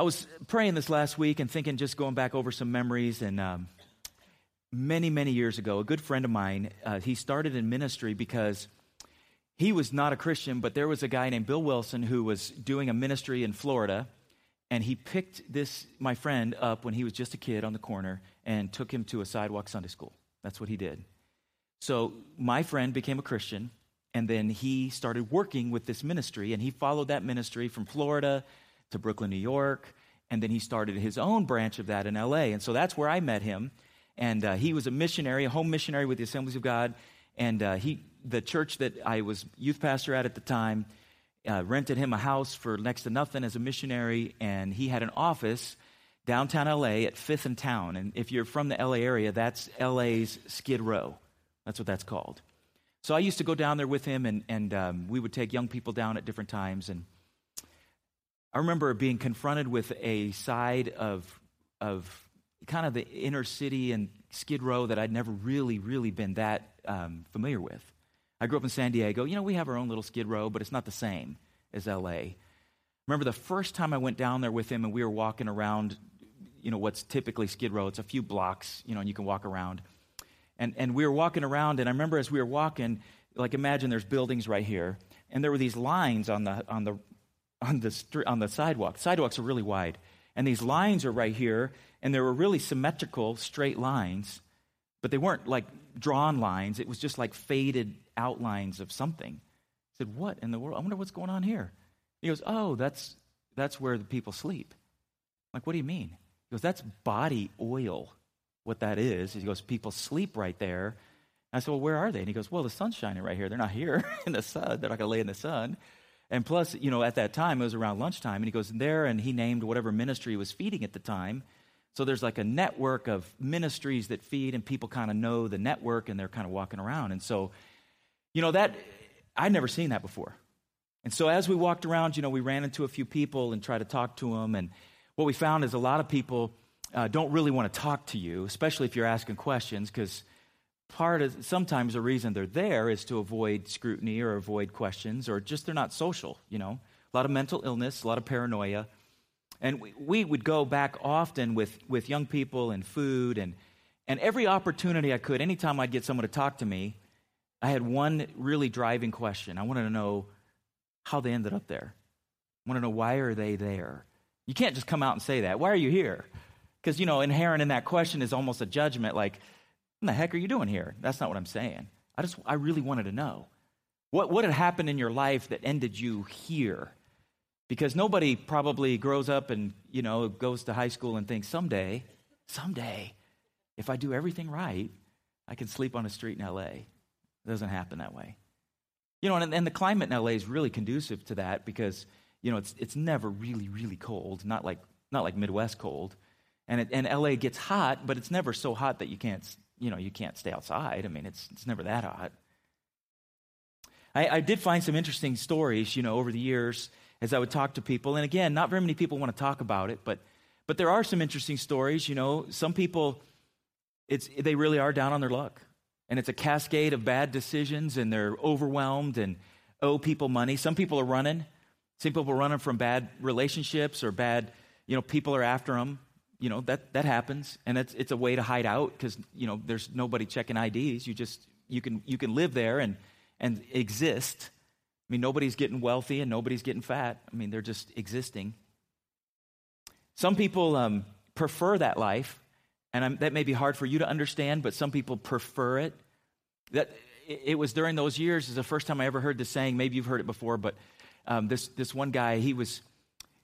I was praying this last week and thinking, just going back over some memories. And um, many, many years ago, a good friend of mine, uh, he started in ministry because he was not a Christian, but there was a guy named Bill Wilson who was doing a ministry in Florida. And he picked this, my friend, up when he was just a kid on the corner and took him to a sidewalk Sunday school. That's what he did. So my friend became a Christian, and then he started working with this ministry, and he followed that ministry from Florida to Brooklyn, New York, and then he started his own branch of that in LA. And so that's where I met him. And uh, he was a missionary, a home missionary with the Assemblies of God. And uh, he, the church that I was youth pastor at at the time, uh, rented him a house for next to nothing as a missionary. And he had an office downtown LA at Fifth and Towne. And if you're from the LA area, that's LA's Skid Row. That's what that's called. So I used to go down there with him, and, and um, we would take young people down at different times. And I remember being confronted with a side of, of kind of the inner city and Skid Row that I'd never really, really been that um, familiar with. I grew up in San Diego. You know, we have our own little Skid Row, but it's not the same as LA. Remember the first time I went down there with him and we were walking around, you know, what's typically Skid Row. It's a few blocks, you know, and you can walk around. And, and we were walking around, and I remember as we were walking, like imagine there's buildings right here, and there were these lines on the, on the on the, street, on the sidewalk. Sidewalks are really wide. And these lines are right here, and they were really symmetrical, straight lines, but they weren't like drawn lines. It was just like faded outlines of something. I said, What in the world? I wonder what's going on here. He goes, Oh, that's, that's where the people sleep. I'm like, what do you mean? He goes, That's body oil, what that is. He goes, People sleep right there. I said, Well, where are they? And he goes, Well, the sun's shining right here. They're not here in the sun. They're not going to lay in the sun. And plus, you know, at that time, it was around lunchtime, and he goes in there and he named whatever ministry he was feeding at the time. So there's like a network of ministries that feed, and people kind of know the network and they're kind of walking around. And so, you know, that, I'd never seen that before. And so as we walked around, you know, we ran into a few people and tried to talk to them. And what we found is a lot of people uh, don't really want to talk to you, especially if you're asking questions, because part of sometimes the reason they're there is to avoid scrutiny or avoid questions or just they're not social you know? A lot of mental illness a lot of paranoia. And we, we would go back often with, with young people and food and, and every opportunity i could anytime i'd get someone to talk to me i had one really driving question. I wanted to know how they ended up there. I want to know why are they there? You can't just come out and say that. Why are you here? Because you know inherent in that question is almost a judgment like what the heck are you doing here? That's not what I'm saying. I just, I really wanted to know. What, what had happened in your life that ended you here? Because nobody probably grows up and, you know, goes to high school and thinks, someday, someday, if I do everything right, I can sleep on a street in LA. It doesn't happen that way. You know, and, and the climate in LA is really conducive to that because, you know, it's, it's never really, really cold, not like, not like Midwest cold. And, it, and LA gets hot, but it's never so hot that you can't you know, you can't stay outside. I mean, it's, it's never that hot. I, I did find some interesting stories, you know, over the years as I would talk to people. And again, not very many people want to talk about it, but, but there are some interesting stories. You know, some people, it's, they really are down on their luck. And it's a cascade of bad decisions, and they're overwhelmed and owe people money. Some people are running. Some people are running from bad relationships or bad, you know, people are after them you know that that happens. And it's it's a way to hide out because you know there's nobody checking ids you just you can you can live there and and exist. I mean nobody's getting wealthy and nobody's getting fat. I mean they're just existing. Some people um, prefer that life and I'm, that may be hard for you to understand but some people prefer it. That it was during those years is the first time i ever heard this saying. Maybe you've heard it before but um, this this one guy he was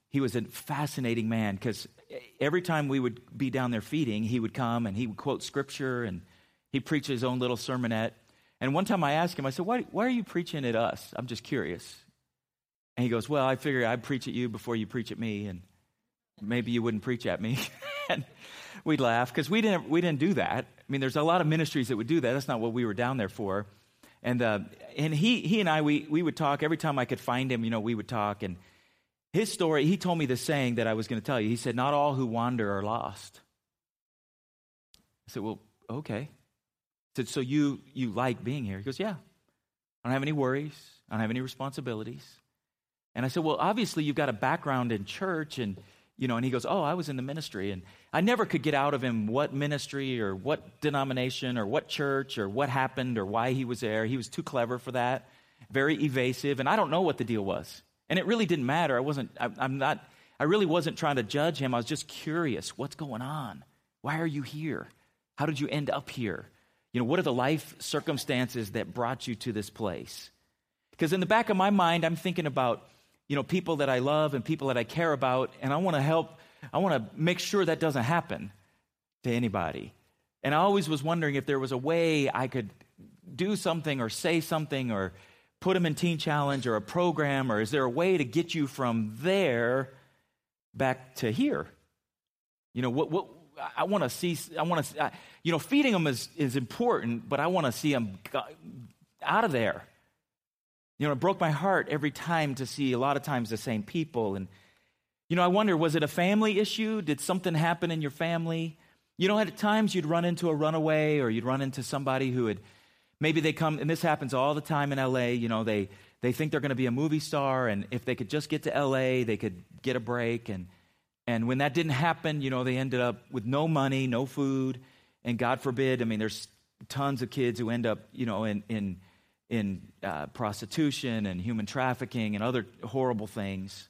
he was a fascinating man because every time we would be down there feeding, he would come and he would quote scripture and he'd preach his own little sermonette. And one time I asked him, I said, why, why are you preaching at us? I'm just curious. And he goes, Well, I figure I'd preach at you before you preach at me, and maybe you wouldn't preach at me. and we'd laugh because we didn't, we didn't do that. I mean, there's a lot of ministries that would do that. That's not what we were down there for. And, uh, and he, he and I, we, we would talk. Every time I could find him, you know, we would talk. And his story, he told me the saying that I was going to tell you. He said, Not all who wander are lost. I said, Well, okay. Said, So you, you like being here? He goes, Yeah. I don't have any worries, I don't have any responsibilities. And I said, Well, obviously, you've got a background in church and You know, and he goes, Oh, I was in the ministry. And I never could get out of him what ministry or what denomination or what church or what happened or why he was there. He was too clever for that, very evasive. And I don't know what the deal was. And it really didn't matter. I wasn't, I, I'm not, I really wasn't trying to judge him. I was just curious. What's going on? Why are you here? How did you end up here? You know, what are the life circumstances that brought you to this place? Because in the back of my mind, I'm thinking about, you know, people that I love and people that I care about, and I want to help, I want to make sure that doesn't happen to anybody. And I always was wondering if there was a way I could do something or say something or put them in Teen Challenge or a program, or is there a way to get you from there back to here? You know, what, what I want to see, I want to, you know, feeding them is, is important, but I want to see them out of there. You know, it broke my heart every time to see a lot of times the same people. And, you know, I wonder, was it a family issue? Did something happen in your family? You know, at times you'd run into a runaway or you'd run into somebody who had, maybe they come, and this happens all the time in LA, you know, they, they think they're going to be a movie star, and if they could just get to LA, they could get a break. And, and when that didn't happen, you know, they ended up with no money, no food, and God forbid, I mean, there's tons of kids who end up, you know, in, in, in uh, prostitution and human trafficking and other horrible things.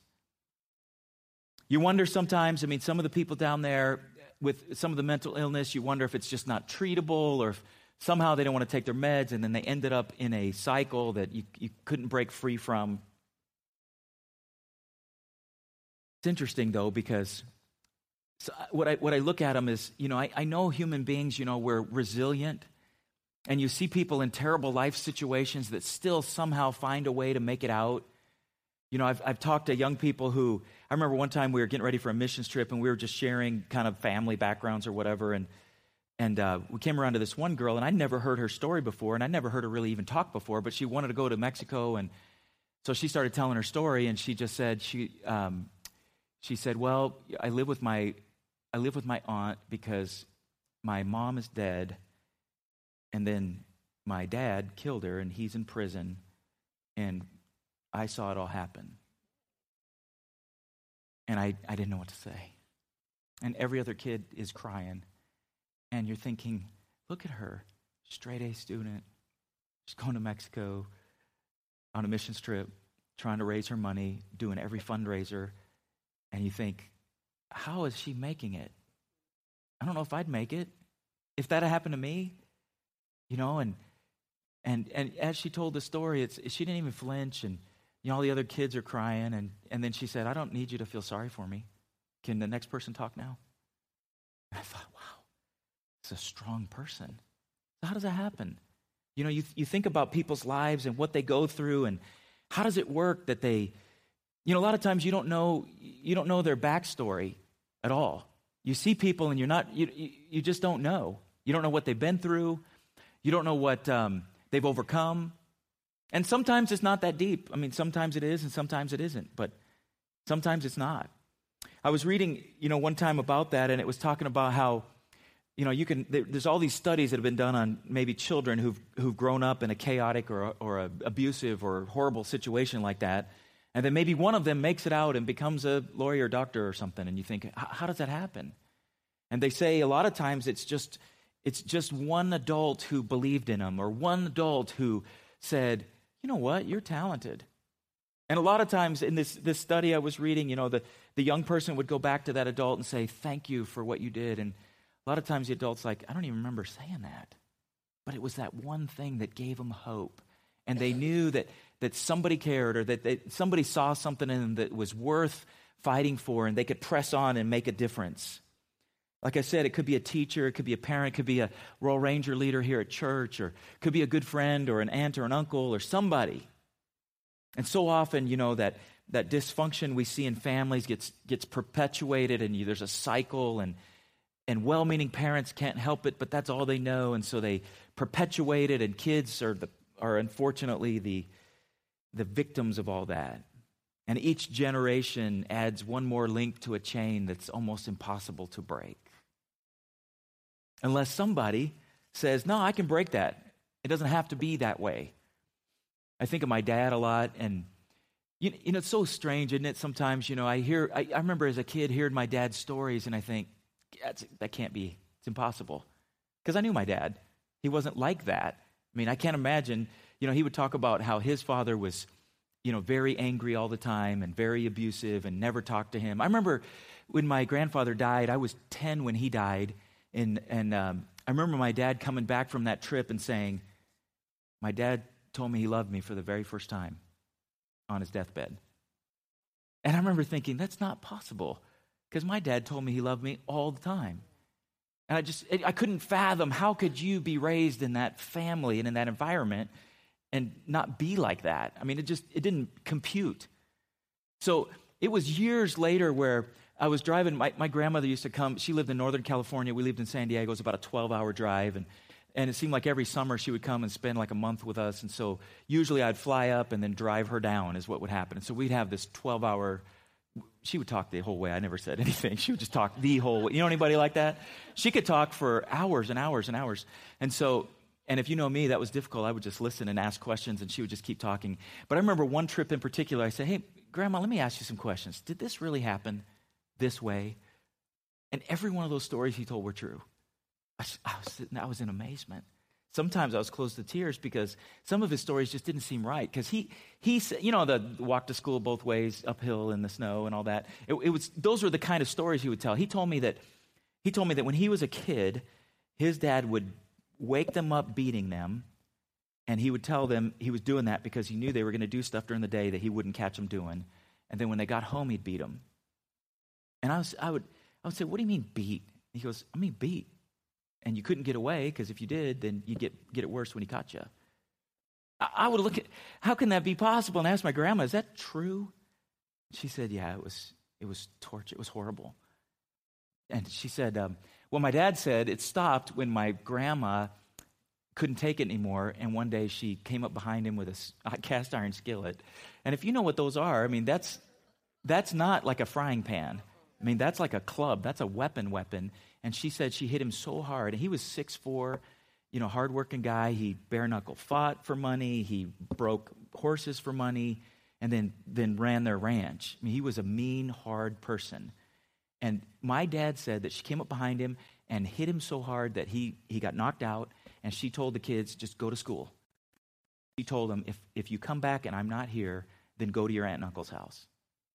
You wonder sometimes, I mean, some of the people down there with some of the mental illness, you wonder if it's just not treatable or if somehow they didn't want to take their meds and then they ended up in a cycle that you, you couldn't break free from. It's interesting, though, because so uh, what, I, what I look at them is, you know, I, I know human beings, you know, we're resilient. And you see people in terrible life situations that still somehow find a way to make it out. You know, I've, I've talked to young people who, I remember one time we were getting ready for a missions trip and we were just sharing kind of family backgrounds or whatever. And, and uh, we came around to this one girl, and I'd never heard her story before, and I'd never heard her really even talk before, but she wanted to go to Mexico. And so she started telling her story, and she just said, she, um, she said, Well, I live with my I live with my aunt because my mom is dead and then my dad killed her and he's in prison and I saw it all happen. And I, I didn't know what to say. And every other kid is crying. And you're thinking, look at her, straight A student. She's going to Mexico on a mission trip, trying to raise her money, doing every fundraiser and you think, how is she making it? I don't know if I'd make it. If that had happened to me, you know, and and and as she told the story, it's she didn't even flinch, and you know all the other kids are crying, and and then she said, "I don't need you to feel sorry for me. Can the next person talk now?" And I thought, wow, a strong person. So how does that happen? You know, you you think about people's lives and what they go through, and how does it work that they you know, a lot of times you don't know you don't know their backstory at all. You see people and you're not you you just don't know. You don't know what they've been through. You don't know what um, they've overcome. And sometimes it's not that deep. I mean, sometimes it is, and sometimes it isn't. But sometimes it's not. I was reading, you know, one time about that, and it was talking about how, you know, you can. There's all these studies that have been done on maybe children who've who've grown up in a chaotic or or a abusive or horrible situation like that, and then maybe one of them makes it out and becomes a lawyer, or doctor, or something. And you think, how does that happen? And they say a lot of times it's just it's just one adult who believed in them, or one adult who said, you know what, you're talented. And a lot of times in this, this study I was reading, you know, the, the young person would go back to that adult and say, Thank you for what you did. And a lot of times the adult's like, I don't even remember saying that. But it was that one thing that gave them hope. And they knew that that somebody cared or that they, somebody saw something in them that was worth fighting for and they could press on and make a difference. Like I said, it could be a teacher, it could be a parent, it could be a Royal Ranger leader here at church, or it could be a good friend or an aunt or an uncle or somebody. And so often, you know, that, that dysfunction we see in families gets, gets perpetuated and you, there's a cycle and, and well-meaning parents can't help it, but that's all they know. And so they perpetuate it and kids are, the, are unfortunately the, the victims of all that. And each generation adds one more link to a chain that's almost impossible to break. Unless somebody says, No, I can break that. It doesn't have to be that way. I think of my dad a lot, and you know, it's so strange, isn't it? Sometimes, you know, I hear, I, I remember as a kid hearing my dad's stories, and I think, that can't be, it's impossible. Because I knew my dad. He wasn't like that. I mean, I can't imagine, you know, he would talk about how his father was, you know, very angry all the time and very abusive and never talked to him. I remember when my grandfather died, I was 10 when he died, and, and um, I remember my dad coming back from that trip and saying, My dad told me he loved me for the very first time on his deathbed. And I remember thinking, that's not possible because my dad told me he loved me all the time. And I just, I couldn't fathom how could you be raised in that family and in that environment and not be like that? I mean, it just, it didn't compute. So it was years later where I was driving, my, my grandmother used to come, she lived in Northern California, we lived in San Diego, it was about a 12 hour drive. And and it seemed like every summer she would come and spend like a month with us. And so usually I'd fly up and then drive her down, is what would happen. And so we'd have this 12 hour, she would talk the whole way. I never said anything. She would just talk the whole way. You know anybody like that? She could talk for hours and hours and hours. And so, and if you know me, that was difficult. I would just listen and ask questions, and she would just keep talking. But I remember one trip in particular, I said, Hey, Grandma, let me ask you some questions. Did this really happen this way? And every one of those stories he told were true. I, was I was in amazement. Sometimes I was close to tears because some of his stories just didn't seem right. Because he, he, you know, the walk to school both ways, uphill in the snow and all that. It, it was those were the kind of stories he would tell. He told me that, he told me that when he was a kid, his dad would wake them up beating them, and he would tell them he was doing that because he knew they were going to do stuff during the day that he wouldn't catch them doing. And then when they got home, he'd beat them. And I was, I would, I would say, "What do you mean beat?" He goes, "I mean beat." And you couldn't get away because if you did, then you'd get, get it worse when he caught you. I, I would look at how can that be possible and ask my grandma, is that true? She said, yeah, it was, it was torture. It was horrible. And she said, um, well, my dad said it stopped when my grandma couldn't take it anymore. And one day she came up behind him with a cast iron skillet. And if you know what those are, I mean, that's, that's not like a frying pan. I mean, that's like a club. That's a weapon weapon. And she said she hit him so hard. And he was six four, you know, hardworking guy. He bare knuckle fought for money. He broke horses for money and then, then ran their ranch. I mean, he was a mean, hard person. And my dad said that she came up behind him and hit him so hard that he, he got knocked out. And she told the kids, just go to school. She told them, if, if you come back and I'm not here, then go to your aunt and uncle's house.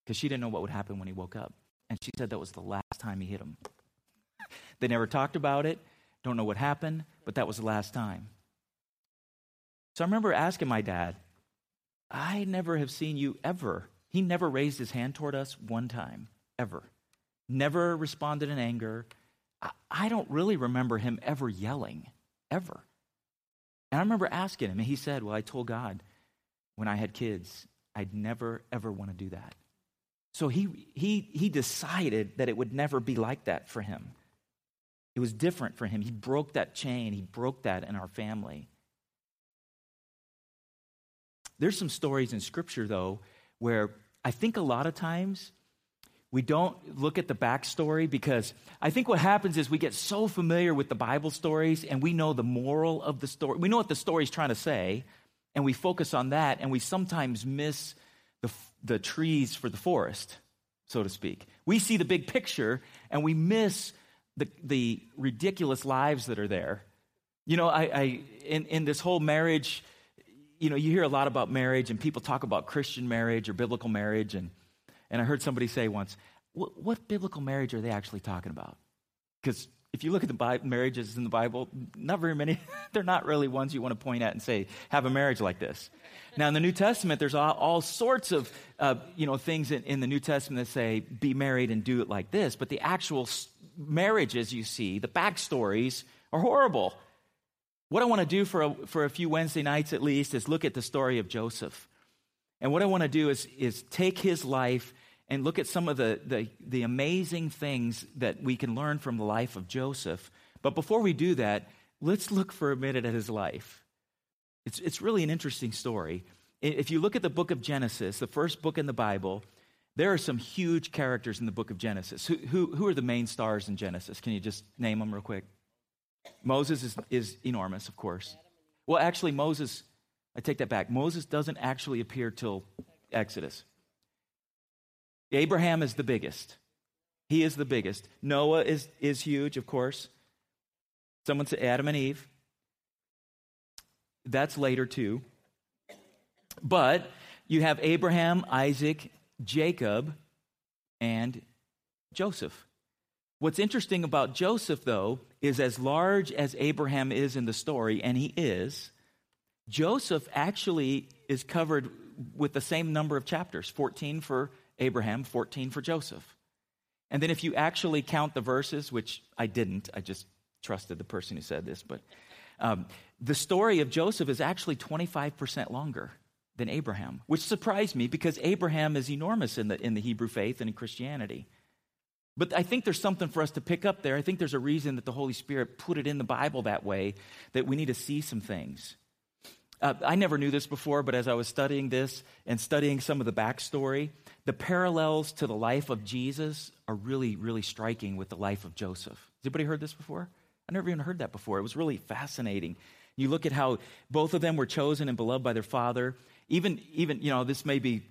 Because she didn't know what would happen when he woke up. And she said that was the last time he hit him. They never talked about it, don't know what happened, but that was the last time. So I remember asking my dad, I never have seen you ever. He never raised his hand toward us one time, ever. Never responded in anger. I, don't really remember him ever yelling, ever. And I remember asking him, and he said, Well, I told God when I had kids, I'd never, ever want to do that. So he, he, he decided that it would never be like that for him. It was different for him. He broke that chain, he broke that in our family. There's some stories in Scripture, though, where I think a lot of times we don't look at the backstory because I think what happens is we get so familiar with the Bible stories and we know the moral of the story. We know what the story's trying to say, and we focus on that, and we sometimes miss the, the trees for the forest, so to speak. We see the big picture and we miss the, the ridiculous lives that are there. You know, I, I in, in this whole marriage, you know, you hear a lot about marriage and people talk about Christian marriage or biblical marriage. And, and I heard somebody say once, what, biblical marriage are they actually talking about? Because if you look at the Bible, marriages in the Bible, not very many, they're not really ones you want to point at and say, have a marriage like this. Now, in the New Testament, there's all, all sorts of, uh, you know, things in, in, the New Testament that say, be married and do it like this. But the actual marriages you see, the backstories, are horrible. What I want to do for a, for a few Wednesday nights at least is look at the story of Joseph. And what I want to do is, is take his life and look at some of the, the, the amazing things that we can learn from the life of Joseph. But before we do that, let's look for a minute at his life. It's, it's really an interesting story. If you look at the book of Genesis, the first book in the Bible, there are some huge characters in the book of Genesis. Who, who, who are the main stars in Genesis? Can you just name them real quick? Moses is, is enormous, of course. Well, actually, Moses, I take that back. Moses doesn't actually appear till Exodus. Abraham is the biggest. He is the biggest. Noah is, is huge, of course. Someone said Adam and Eve. That's later too. But you have Abraham, Isaac, Jacob, and Joseph. What's interesting about Joseph, though, is as large as Abraham is in the story, and he is, Joseph actually is covered with the same number of chapters 14 for Abraham, 14 for Joseph. And then if you actually count the verses, which I didn't, I just trusted the person who said this, but um, the story of Joseph is actually 25% longer than Abraham, which surprised me because Abraham is enormous in the, in the Hebrew faith and in Christianity. But I think there's something for us to pick up there. I think there's a reason that the Holy Spirit put it in the Bible that way, that we need to see some things. Uh, I never knew this before, but as I was studying this and studying some of the backstory, the parallels to the life of Jesus are really, really striking with the life of Joseph. Has anybody heard this before? I never even heard that before. It was really fascinating. You look at how both of them were chosen and beloved by their father. Even, even, you know, this may be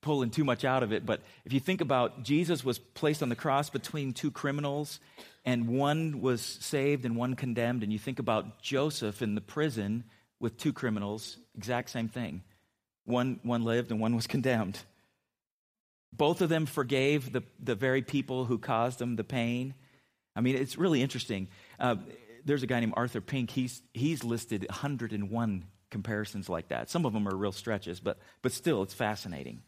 pulling too much out of it, but if you think about Jesus was placed on the cross between two criminals, and one was saved and one condemned, and you think about Joseph in the prison with two criminals, exact same thing. One, one lived and one was condemned. Both of them forgave the, the very people who caused them the pain. I mean, it's really interesting. Uh, there's a guy named Arthur Pink. He's, he's listed 101 comparisons like that. Some of them are real stretches, but, but still, it's fascinating.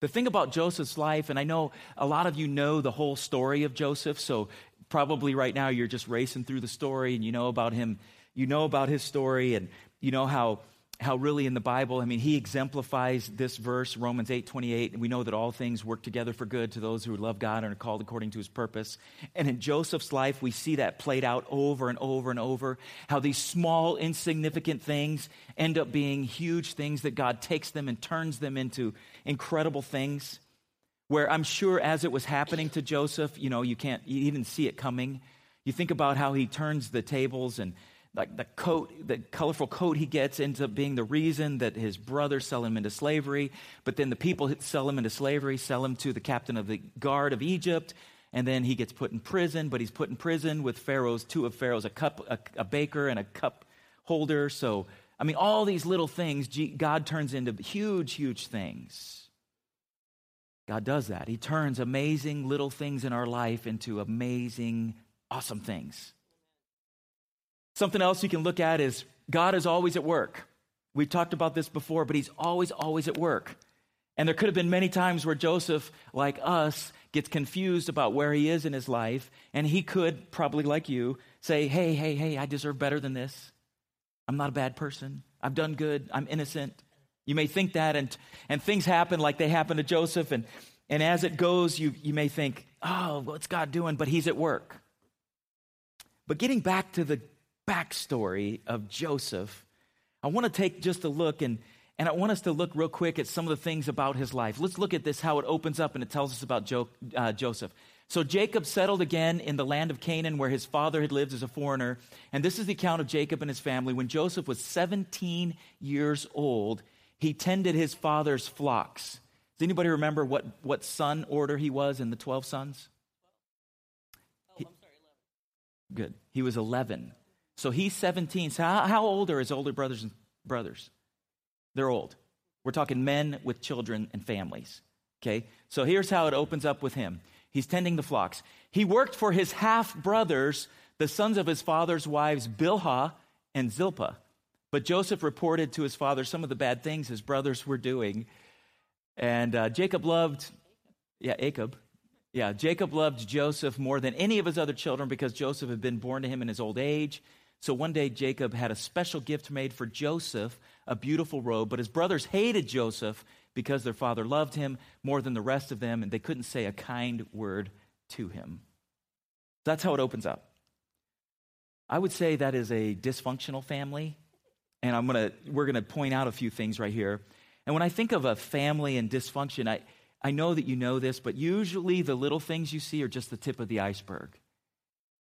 The thing about Joseph's life, and I know a lot of you know the whole story of Joseph, so probably right now you're just racing through the story and you know about him, you know about his story, and you know how how really in the Bible, I mean, he exemplifies this verse, Romans 8 28. We know that all things work together for good to those who love God and are called according to his purpose. And in Joseph's life, we see that played out over and over and over. How these small, insignificant things end up being huge things that God takes them and turns them into incredible things. Where I'm sure as it was happening to Joseph, you know, you can't, you didn't see it coming. You think about how he turns the tables and like the coat, the colorful coat he gets ends up being the reason that his brothers sell him into slavery. But then the people sell him into slavery, sell him to the captain of the guard of Egypt, and then he gets put in prison. But he's put in prison with Pharaoh's two of Pharaoh's a cup, a, a baker, and a cup holder. So I mean, all these little things God turns into huge, huge things. God does that. He turns amazing little things in our life into amazing, awesome things. Something else you can look at is God is always at work. We've talked about this before, but He's always, always at work. And there could have been many times where Joseph, like us, gets confused about where he is in his life. And he could, probably like you, say, Hey, hey, hey, I deserve better than this. I'm not a bad person. I've done good. I'm innocent. You may think that, and, and things happen like they happened to Joseph. And, and as it goes, you, you may think, Oh, what's God doing? But He's at work. But getting back to the backstory of Joseph, I want to take just a look and, and I want us to look real quick at some of the things about his life. Let's look at this, how it opens up and it tells us about jo- uh, Joseph. So Jacob settled again in the land of Canaan where his father had lived as a foreigner. And this is the account of Jacob and his family. When Joseph was 17 years old, he tended his father's flocks. Does anybody remember what, what son order he was in the 12 sons? Oh, sorry, Good. He was 11. So he's 17. So how, how old are his older brothers and brothers? They're old. We're talking men with children and families. Okay? So here's how it opens up with him. He's tending the flocks. He worked for his half brothers, the sons of his father's wives, Bilhah and Zilpah. But Joseph reported to his father some of the bad things his brothers were doing. And uh, Jacob loved, yeah, Jacob. Yeah, Jacob loved Joseph more than any of his other children because Joseph had been born to him in his old age. So one day Jacob had a special gift made for Joseph, a beautiful robe, but his brothers hated Joseph because their father loved him more than the rest of them, and they couldn't say a kind word to him. That's how it opens up. I would say that is a dysfunctional family, and I'm gonna, we're going to point out a few things right here. And when I think of a family and dysfunction, I, I know that you know this, but usually the little things you see are just the tip of the iceberg.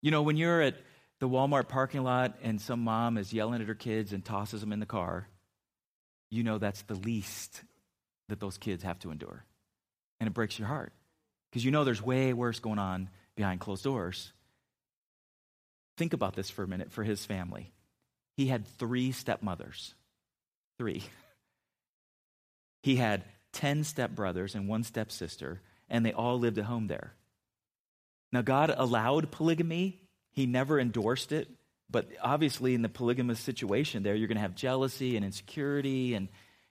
You know, when you're at the Walmart parking lot and some mom is yelling at her kids and tosses them in the car, you know that's the least that those kids have to endure. And it breaks your heart because you know there's way worse going on behind closed doors. Think about this for a minute for his family. He had three stepmothers. Three. He had 10 stepbrothers and one stepsister, and they all lived at home there. Now, God allowed polygamy, He never endorsed it. But obviously, in the polygamous situation, there you're going to have jealousy and insecurity and,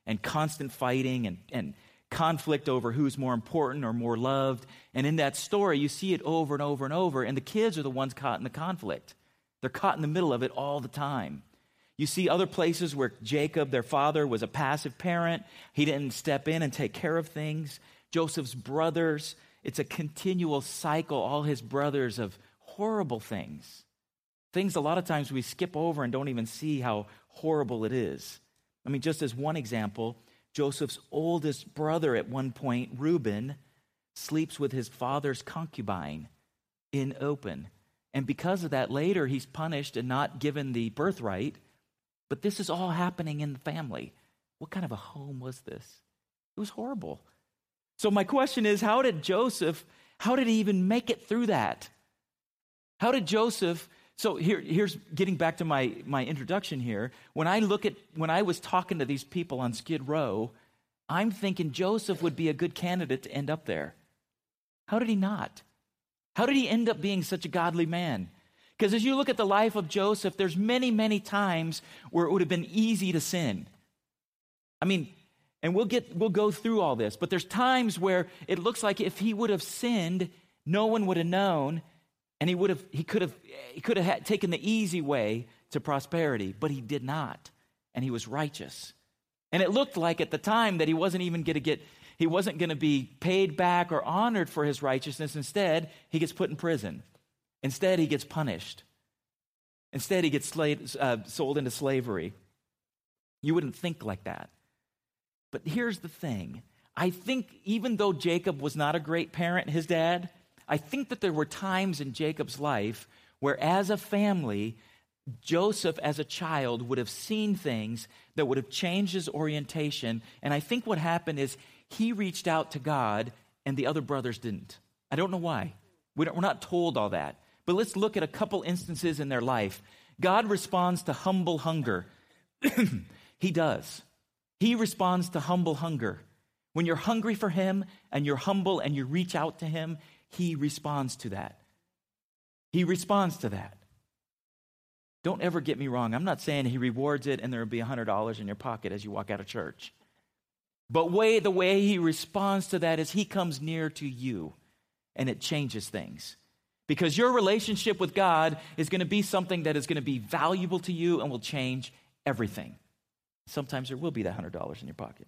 and constant fighting and, and conflict over who's more important or more loved. And in that story, you see it over and over and over. And the kids are the ones caught in the conflict. They're caught in the middle of it all the time. You see other places where Jacob, their father, was a passive parent. He didn't step in and take care of things. Joseph's brothers, it's a continual cycle, all his brothers, of horrible things. Things a lot of times we skip over and don't even see how horrible it is. I mean, just as one example, Joseph's oldest brother at one point, Reuben, sleeps with his father's concubine in open. And because of that, later he's punished and not given the birthright. But this is all happening in the family. What kind of a home was this? It was horrible. So my question is, how did Joseph, how did he even make it through that? How did Joseph, so here, here's getting back to my, my introduction here. When I look at, when I was talking to these people on Skid Row, I'm thinking Joseph would be a good candidate to end up there. How did he not? How did he end up being such a godly man? Because as you look at the life of Joseph, there's many, many times where it would have been easy to sin. I mean, and we'll get we'll go through all this, but there's times where it looks like if he would have sinned, no one would have known, and he would have he could have he could have taken the easy way to prosperity, but he did not, and he was righteous. And it looked like at the time that he wasn't even going to get he wasn't going to be paid back or honored for his righteousness. Instead, he gets put in prison. Instead, he gets punished. Instead, he gets uh, sold into slavery. You wouldn't think like that. But here's the thing I think even though Jacob was not a great parent, his dad, I think that there were times in Jacob's life where, as a family, Joseph, as a child, would have seen things that would have changed his orientation. And I think what happened is he reached out to God and the other brothers didn't. I don't know why. We are not told all that. But let's look at a couple instances in their life. God responds to humble hunger. he does. He responds to humble hunger. When you're hungry for Him and you're humble and you reach out to Him, He responds to that. He responds to that. Don't ever get me wrong. I'm not saying He rewards it and there will be $100 in your pocket as you walk out of church. But way, the way He responds to that is He comes near to you and it changes things. Because your relationship with God is going to be something that is going to be valuable to you and will change everything. Sometimes there will be that $100 in your pocket.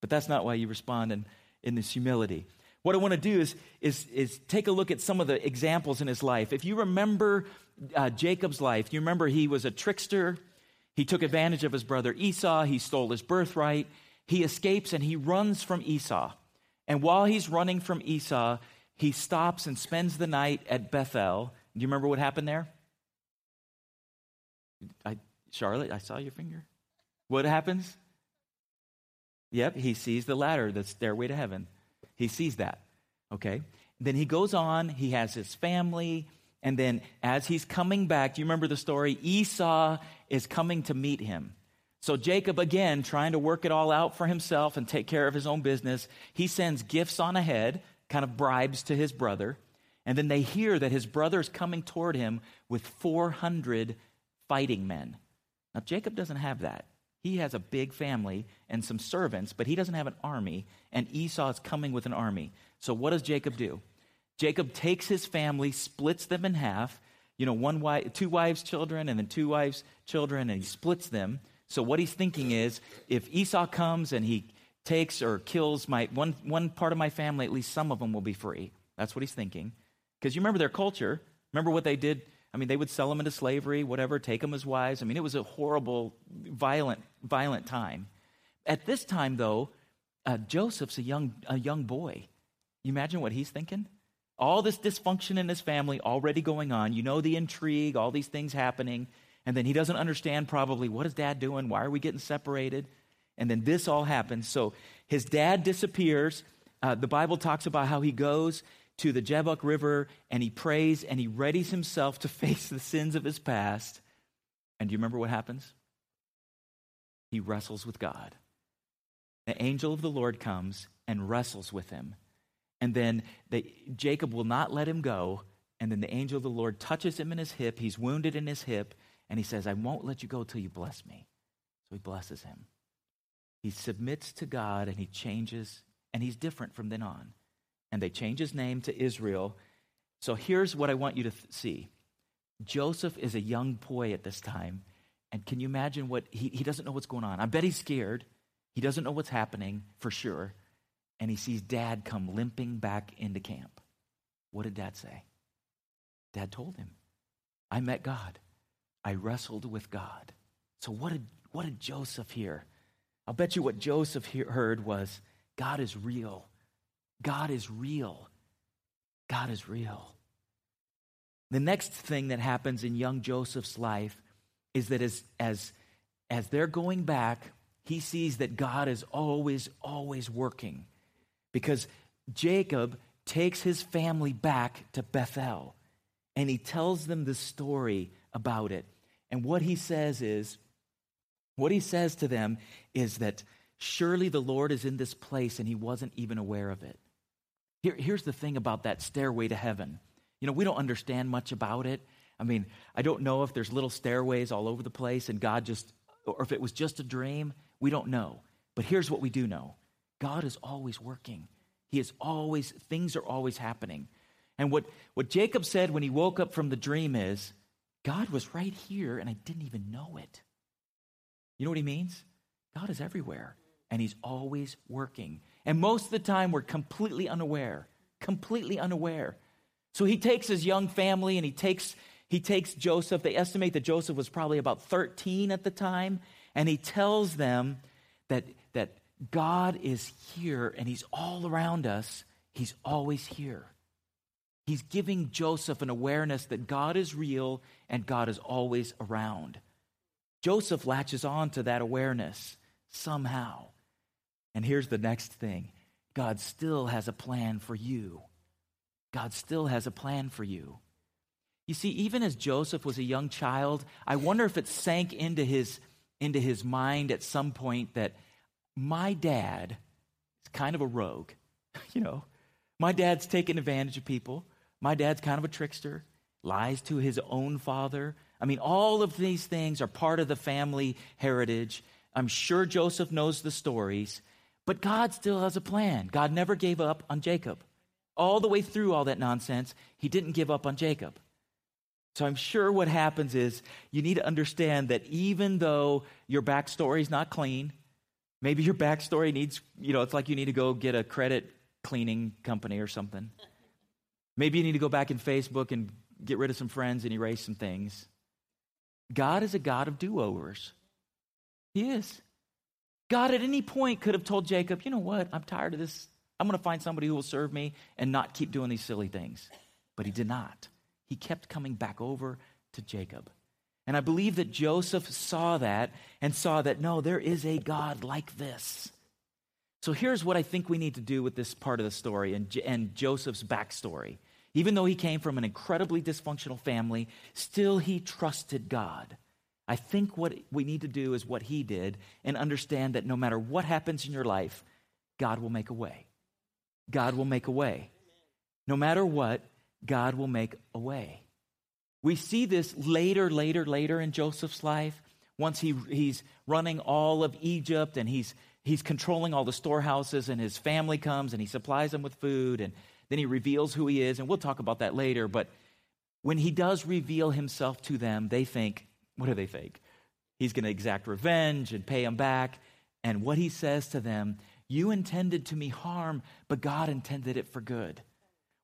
But that's not why you respond in, in this humility. What I want to do is, is, is take a look at some of the examples in his life. If you remember uh, Jacob's life, you remember he was a trickster. He took advantage of his brother Esau. He stole his birthright. He escapes and he runs from Esau. And while he's running from Esau, he stops and spends the night at Bethel. Do you remember what happened there? I, Charlotte, I saw your finger. What happens? Yep, he sees the ladder, the stairway to heaven. He sees that. Okay. Then he goes on, he has his family, and then as he's coming back, do you remember the story? Esau is coming to meet him. So Jacob, again, trying to work it all out for himself and take care of his own business, he sends gifts on ahead kind of bribes to his brother. And then they hear that his brother is coming toward him with 400 fighting men. Now, Jacob doesn't have that. He has a big family and some servants, but he doesn't have an army, and Esau is coming with an army. So, what does Jacob do? Jacob takes his family, splits them in half, you know, one wife, two wives' children, and then two wives' children, and he splits them. So, what he's thinking is if Esau comes and he takes or kills my one, one part of my family, at least some of them will be free. That's what he's thinking. Because you remember their culture. Remember what they did? I mean, they would sell them into slavery, whatever, take them as wives. I mean, it was a horrible, violent, violent time. At this time, though, uh, Joseph's a young, a young boy. You imagine what he's thinking? All this dysfunction in his family already going on. You know the intrigue, all these things happening. And then he doesn't understand probably what is dad doing? Why are we getting separated? And then this all happens. So his dad disappears. Uh, the Bible talks about how he goes to the Jabbok River and he prays and he readies himself to face the sins of his past. And do you remember what happens? He wrestles with God. The angel of the Lord comes and wrestles with him. And then the, Jacob will not let him go. And then the angel of the Lord touches him in his hip. He's wounded in his hip. And he says, I won't let you go till you bless me. So he blesses him. He submits to God and he changes, and he's different from then on. And they change his name to Israel. So here's what I want you to th- see Joseph is a young boy at this time. And can you imagine what he, he doesn't know what's going on? I bet he's scared. He doesn't know what's happening for sure. And he sees dad come limping back into camp. What did dad say? Dad told him, I met God. I wrestled with God. So what did, what did Joseph hear? I'll bet you what Joseph he- heard was God is real. God is real. God is real. The next thing that happens in young Joseph's life is that as, as, as they're going back, he sees that God is always, always working. Because Jacob takes his family back to Bethel and he tells them the story about it. And what he says is, what he says to them is that surely the Lord is in this place and he wasn't even aware of it. Here, here's the thing about that stairway to heaven. You know, we don't understand much about it. I mean, I don't know if there's little stairways all over the place and God just, or if it was just a dream. We don't know. But here's what we do know God is always working. He is always, things are always happening. And what, what Jacob said when he woke up from the dream is, God was right here and I didn't even know it. You know what he means? God is everywhere and he's always working. And most of the time, we're completely unaware, completely unaware. So he takes his young family and he takes, he takes Joseph. They estimate that Joseph was probably about 13 at the time. And he tells them that, that God is here and he's all around us. He's always here. He's giving Joseph an awareness that God is real and God is always around. Joseph latches on to that awareness somehow. And here's the next thing God still has a plan for you. God still has a plan for you. You see, even as Joseph was a young child, I wonder if it sank into his, into his mind at some point that my dad is kind of a rogue. you know, my dad's taking advantage of people. My dad's kind of a trickster, lies to his own father. I mean, all of these things are part of the family heritage. I'm sure Joseph knows the stories. But God still has a plan. God never gave up on Jacob. All the way through all that nonsense, he didn't give up on Jacob. So I'm sure what happens is you need to understand that even though your backstory is not clean, maybe your backstory needs, you know, it's like you need to go get a credit cleaning company or something. Maybe you need to go back in Facebook and get rid of some friends and erase some things. God is a God of do overs. He is. God at any point could have told Jacob, you know what? I'm tired of this. I'm going to find somebody who will serve me and not keep doing these silly things. But he did not. He kept coming back over to Jacob. And I believe that Joseph saw that and saw that, no, there is a God like this. So here's what I think we need to do with this part of the story and, and Joseph's backstory. Even though he came from an incredibly dysfunctional family, still he trusted God. I think what we need to do is what he did and understand that no matter what happens in your life, God will make a way. God will make a way. No matter what, God will make a way. We see this later, later, later in Joseph's life. Once he, he's running all of Egypt and he's, he's controlling all the storehouses, and his family comes and he supplies them with food, and then he reveals who he is. And we'll talk about that later. But when he does reveal himself to them, they think, what do they think? He's going to exact revenge and pay them back. And what he says to them, you intended to me harm, but God intended it for good.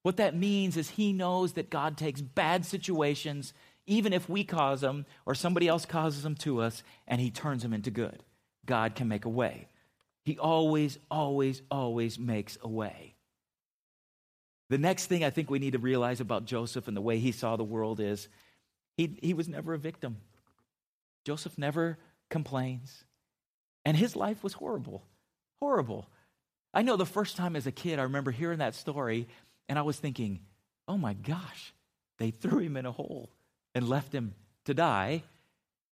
What that means is he knows that God takes bad situations, even if we cause them or somebody else causes them to us, and he turns them into good. God can make a way. He always, always, always makes a way. The next thing I think we need to realize about Joseph and the way he saw the world is he, he was never a victim. Joseph never complains. And his life was horrible. Horrible. I know the first time as a kid, I remember hearing that story, and I was thinking, oh my gosh, they threw him in a hole and left him to die.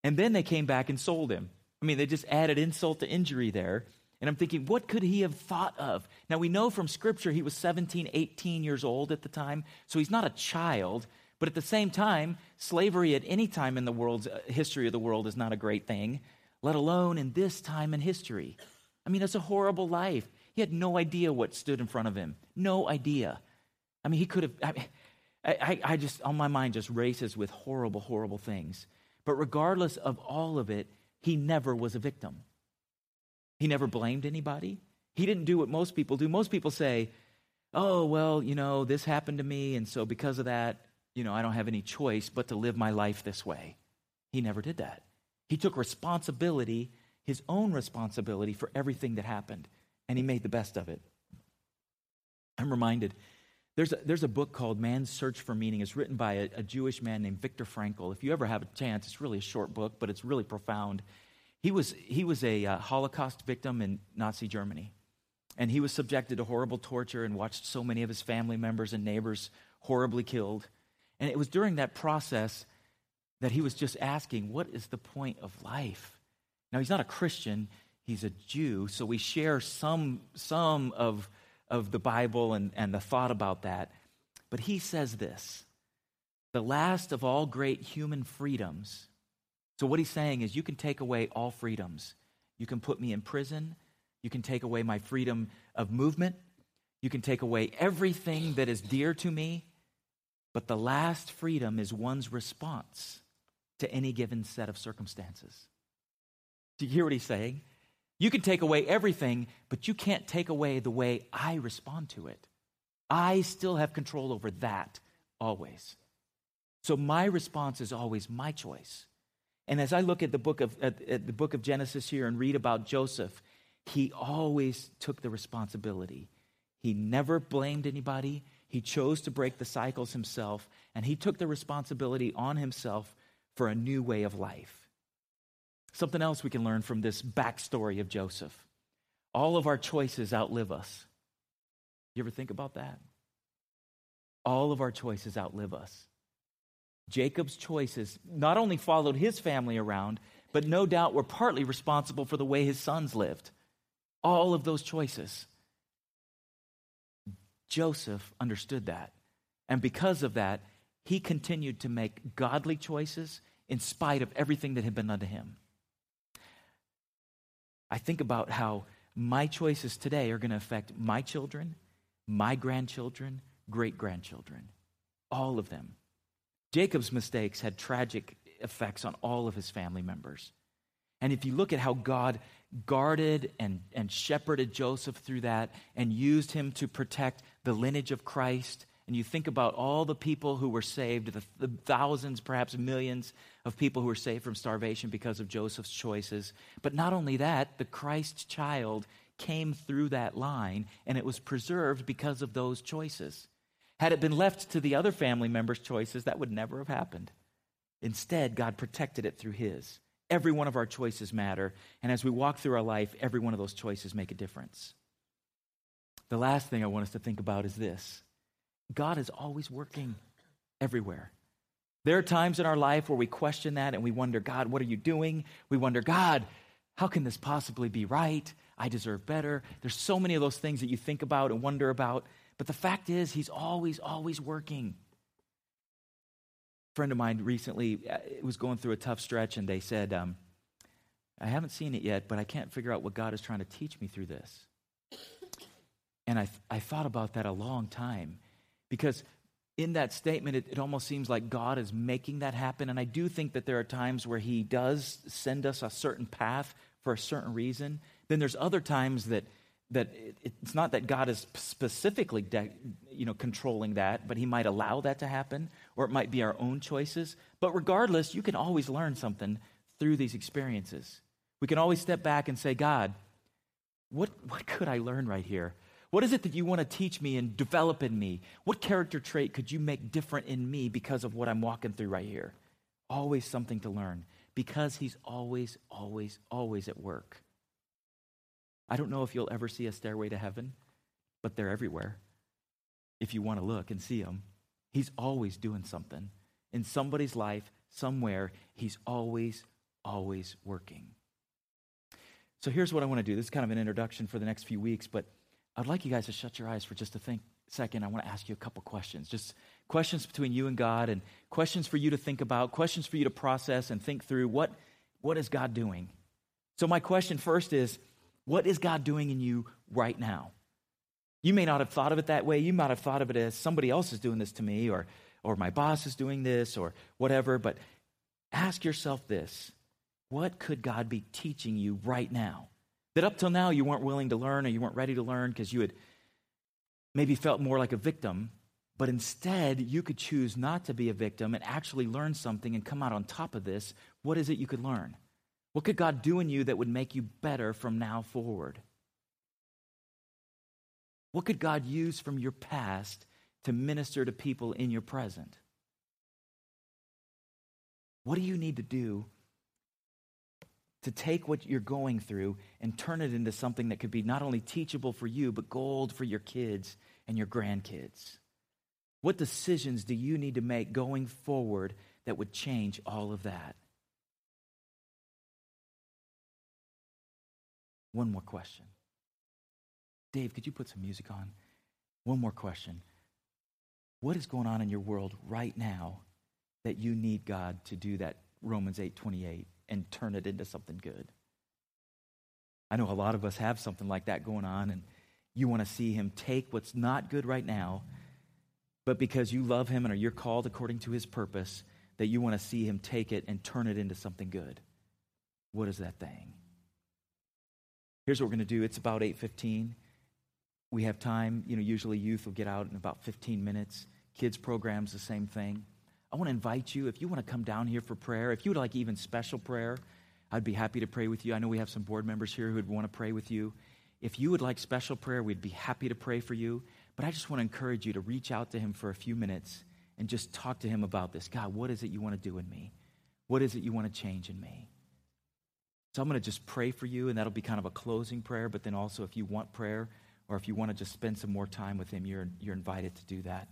And then they came back and sold him. I mean, they just added insult to injury there. And I'm thinking, what could he have thought of? Now, we know from Scripture he was 17, 18 years old at the time, so he's not a child. But at the same time, slavery at any time in the world's uh, history of the world is not a great thing, let alone in this time in history. I mean, it's a horrible life. He had no idea what stood in front of him. No idea. I mean, he could have. I, I, I just, on my mind, just races with horrible, horrible things. But regardless of all of it, he never was a victim. He never blamed anybody. He didn't do what most people do. Most people say, oh, well, you know, this happened to me, and so because of that, you know, I don't have any choice but to live my life this way. He never did that. He took responsibility, his own responsibility for everything that happened, and he made the best of it. I'm reminded there's a, there's a book called Man's Search for Meaning. It's written by a, a Jewish man named Viktor Frankl. If you ever have a chance, it's really a short book, but it's really profound. He was, he was a uh, Holocaust victim in Nazi Germany. And he was subjected to horrible torture and watched so many of his family members and neighbors horribly killed. And it was during that process that he was just asking, What is the point of life? Now, he's not a Christian, he's a Jew, so we share some, some of of the Bible and, and the thought about that. But he says this the last of all great human freedoms. So, what he's saying is, you can take away all freedoms. You can put me in prison. You can take away my freedom of movement. You can take away everything that is dear to me. But the last freedom is one's response to any given set of circumstances. Do you hear what he's saying? You can take away everything, but you can't take away the way I respond to it. I still have control over that always. So my response is always my choice. And as I look at the book of at, at the book of Genesis here and read about Joseph, he always took the responsibility. He never blamed anybody. He chose to break the cycles himself, and he took the responsibility on himself for a new way of life. Something else we can learn from this backstory of Joseph all of our choices outlive us. You ever think about that? All of our choices outlive us. Jacob's choices not only followed his family around, but no doubt were partly responsible for the way his sons lived. All of those choices. Joseph understood that. And because of that, he continued to make godly choices in spite of everything that had been done to him. I think about how my choices today are going to affect my children, my grandchildren, great grandchildren, all of them. Jacob's mistakes had tragic effects on all of his family members. And if you look at how God guarded and, and shepherded Joseph through that and used him to protect the lineage of Christ and you think about all the people who were saved, the, the, thousands, perhaps millions of people who were saved from starvation because of Joseph's choices. But not only that, the Christ child came through that line and it was preserved because of those choices. Had it been left to the other family members' choices, that would never have happened. Instead, God protected it through His. Every one of our choices matter, and as we walk through our life, every one of those choices make a difference. The last thing I want us to think about is this God is always working everywhere. There are times in our life where we question that and we wonder, God, what are you doing? We wonder, God, how can this possibly be right? I deserve better. There's so many of those things that you think about and wonder about. But the fact is, He's always, always working. A friend of mine recently uh, was going through a tough stretch, and they said, um, I haven't seen it yet, but I can't figure out what God is trying to teach me through this. And I, I thought about that a long time. Because in that statement, it, it, almost seems like God is making that happen. And I do think that there are times where He does send us a certain path for a certain reason. Then there's other times that that it, it's not that God is specifically de- you know controlling that, but He might allow that to happen, or it might be our own choices. But regardless, you can always learn something through these experiences. We can always step back and say, God, what what could I learn right here? What is it that you want to teach me and develop in me? What character trait could you make different in me because of what I'm walking through right here? Always something to learn because he's always, always, always at work. I don't know if you'll ever see a stairway to heaven, but they're everywhere. If you want to look and see them, He's always doing something. In somebody's life, somewhere, He's always, always working. So here's what I want to do. This is kind of an introduction for the next few weeks, but I'd like you guys to shut your eyes for just a think, second. I want to ask you a couple questions. Just questions between you and God and questions for you to think about, questions for you to process and think through. What, what is God doing? So, my question first is what is God doing in you right now? You may not have thought of it that way. You might have thought of it as somebody else is doing this to me, or, or my boss is doing this, or whatever. But ask yourself this what could God be teaching you right now? That up till now you weren't willing to learn or you weren't ready to learn because you had maybe felt more like a victim, but instead you could choose not to be a victim and actually learn something and come out on top of this. What is it you could learn? What could God do in you that would make you better from now forward? What could God use from your past to minister to people in your present? What do you need to do to take what you're going through and turn it into something that could be not only teachable for you, but gold for your kids and your grandkids? What decisions do you need to make going forward that would change all of that? One more question. Dave, could you put some music on? One more question. What is going on in your world right now that you need God to do that Romans 8:28 and turn it into something good? I know a lot of us have something like that going on and you want to see him take what's not good right now, but because you love him and are you're called according to his purpose, that you want to see him take it and turn it into something good. What is that thing? Here's what we're going to do. It's about 8:15. We have time, you know, usually youth will get out in about 15 minutes. Kids programs the same thing. I want to invite you if you want to come down here for prayer, if you would like even special prayer, I'd be happy to pray with you. I know we have some board members here who would want to pray with you. If you would like special prayer, we'd be happy to pray for you. But I just want to encourage you to reach out to him for a few minutes and just talk to him about this. God, what is it you want to do in me? What is it you want to change in me? So I'm going to just pray for you, and that'll be kind of a closing prayer. But then also, if you want prayer or if you want to just spend some more time with Him, you're, you're invited to do that.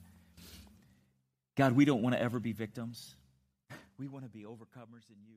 God, we don't want to ever be victims. We want to be overcomers in you.